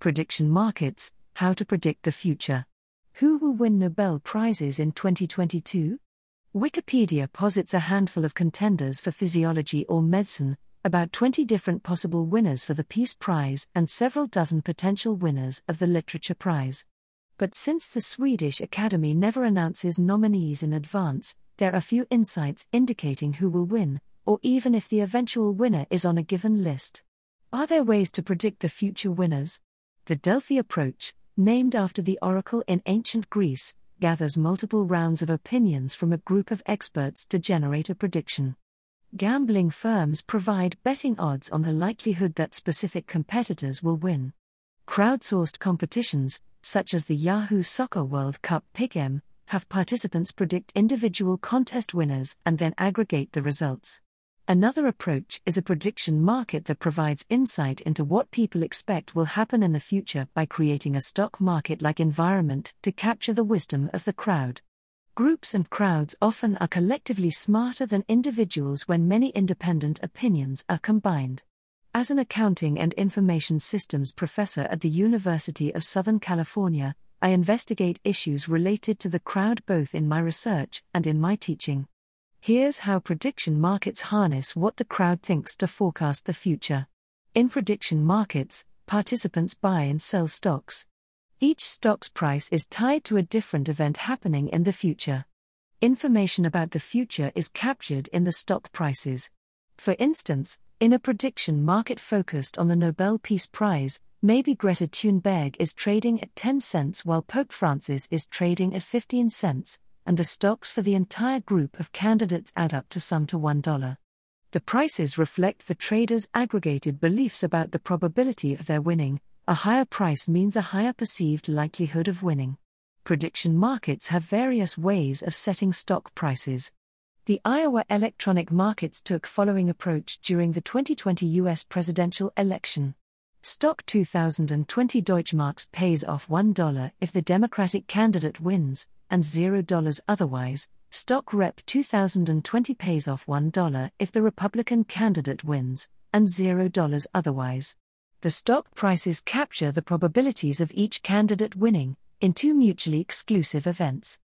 Prediction Markets How to Predict the Future. Who will win Nobel Prizes in 2022? Wikipedia posits a handful of contenders for physiology or medicine, about 20 different possible winners for the Peace Prize, and several dozen potential winners of the Literature Prize. But since the Swedish Academy never announces nominees in advance, there are few insights indicating who will win, or even if the eventual winner is on a given list. Are there ways to predict the future winners? The Delphi approach, named after the oracle in ancient Greece, gathers multiple rounds of opinions from a group of experts to generate a prediction. Gambling firms provide betting odds on the likelihood that specific competitors will win. Crowdsourced competitions, such as the Yahoo Soccer World Cup Pick'em, have participants predict individual contest winners and then aggregate the results. Another approach is a prediction market that provides insight into what people expect will happen in the future by creating a stock market like environment to capture the wisdom of the crowd. Groups and crowds often are collectively smarter than individuals when many independent opinions are combined. As an accounting and information systems professor at the University of Southern California, I investigate issues related to the crowd both in my research and in my teaching. Here's how prediction markets harness what the crowd thinks to forecast the future. In prediction markets, participants buy and sell stocks. Each stock's price is tied to a different event happening in the future. Information about the future is captured in the stock prices. For instance, in a prediction market focused on the Nobel Peace Prize, maybe Greta Thunberg is trading at 10 cents while Pope Francis is trading at 15 cents, and the stocks for the entire group of candidates add up to sum to $1. The prices reflect the traders' aggregated beliefs about the probability of their winning. A higher price means a higher perceived likelihood of winning. Prediction markets have various ways of setting stock prices. The Iowa electronic markets took following approach during the 2020 US presidential election. Stock 2020 Deutschmarks pays off $1 if the Democratic candidate wins, and $0 otherwise, Stock Rep 2020 pays off $1 if the Republican candidate wins, and $0 otherwise. The stock prices capture the probabilities of each candidate winning, in two mutually exclusive events.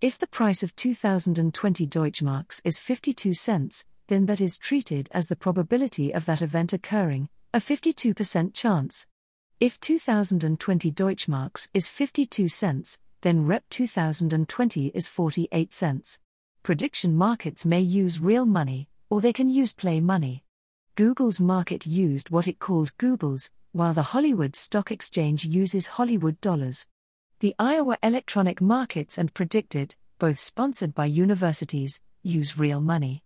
If the price of 2020 Deutschmarks is 52 cents, then that is treated as the probability of that event occurring, a 52% chance. If 2020 Deutschmarks is 52 cents, then Rep 2020 is 48 cents. Prediction markets may use real money, or they can use play money. Google's market used what it called Goobles, while the Hollywood Stock Exchange uses Hollywood dollars. The Iowa Electronic Markets and PredictIt, both sponsored by universities, use real money.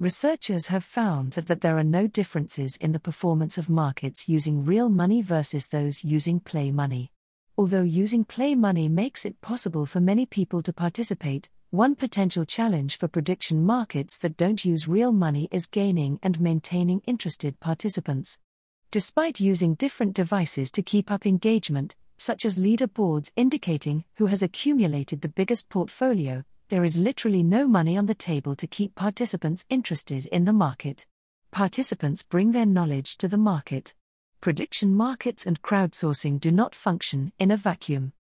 Researchers have found that, that there are no differences in the performance of markets using real money versus those using play money. Although using play money makes it possible for many people to participate, one potential challenge for prediction markets that don't use real money is gaining and maintaining interested participants. Despite using different devices to keep up engagement, such as leaderboards indicating who has accumulated the biggest portfolio, there is literally no money on the table to keep participants interested in the market. Participants bring their knowledge to the market prediction markets and crowdsourcing do not function in a vacuum.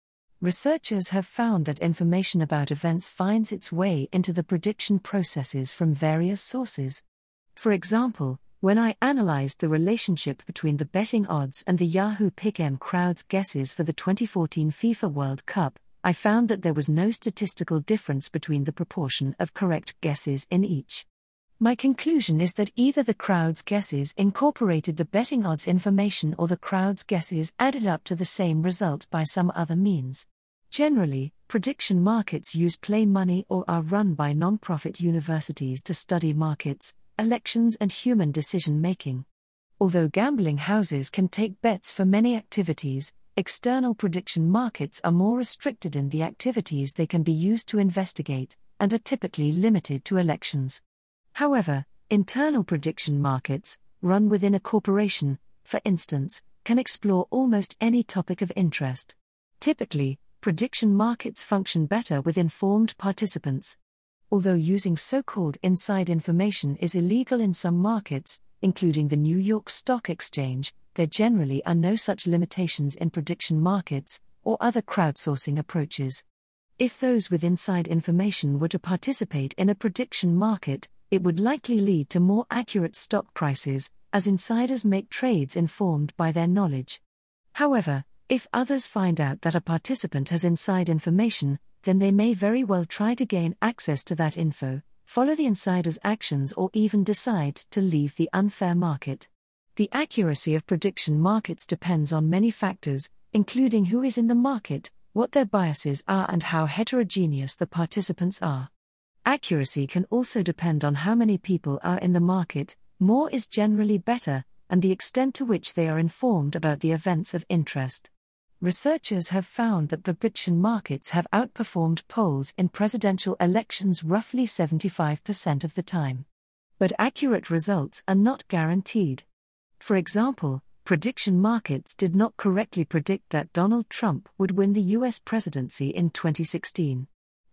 Researchers have found that information about events finds its way into the prediction processes from various sources. For example, when I analyzed the relationship between the betting odds and the Yahoo Pick'em crowd's guesses for the 2014 FIFA World Cup, I found that there was no statistical difference between the proportion of correct guesses in each. My conclusion is that either the crowd's guesses incorporated the betting odds information or the crowd's guesses added up to the same result by some other means. Generally, prediction markets use play money or are run by non-profit universities to study markets, elections, and human decision making. Although gambling houses can take bets for many activities, external prediction markets are more restricted in the activities they can be used to investigate, and are typically limited to elections. However, internal prediction markets, run within a corporation, for instance, can explore almost any topic of interest. Typically, prediction markets function better with informed participants. Although using so called inside information is illegal in some markets, including the New York Stock Exchange, there generally are no such limitations in prediction markets or other crowdsourcing approaches. If those with inside information were to participate in a prediction market, it would likely lead to more accurate stock prices, as insiders make trades informed by their knowledge. However, if others find out that a participant has inside information, then they may very well try to gain access to that info, follow the insider's actions, or even decide to leave the unfair market. The accuracy of prediction markets depends on many factors, including who is in the market, what their biases are, and how heterogeneous the participants are. Accuracy can also depend on how many people are in the market, more is generally better, and the extent to which they are informed about the events of interest. Researchers have found that the prediction markets have outperformed polls in presidential elections roughly 75% of the time. But accurate results are not guaranteed. For example, prediction markets did not correctly predict that Donald Trump would win the US presidency in 2016.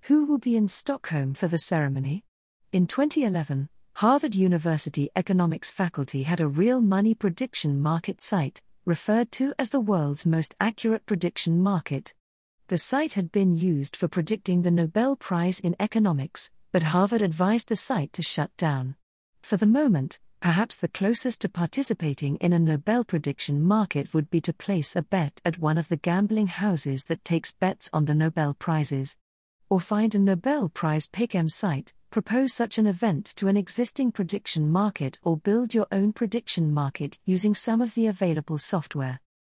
Who will be in Stockholm for the ceremony? In 2011, Harvard University economics faculty had a real money prediction market site, referred to as the world's most accurate prediction market. The site had been used for predicting the Nobel Prize in Economics, but Harvard advised the site to shut down. For the moment, perhaps the closest to participating in a Nobel prediction market would be to place a bet at one of the gambling houses that takes bets on the Nobel Prizes. Or find a Nobel Prize pick'em site, propose such an event to an existing prediction market or build your own prediction market using some of the available software.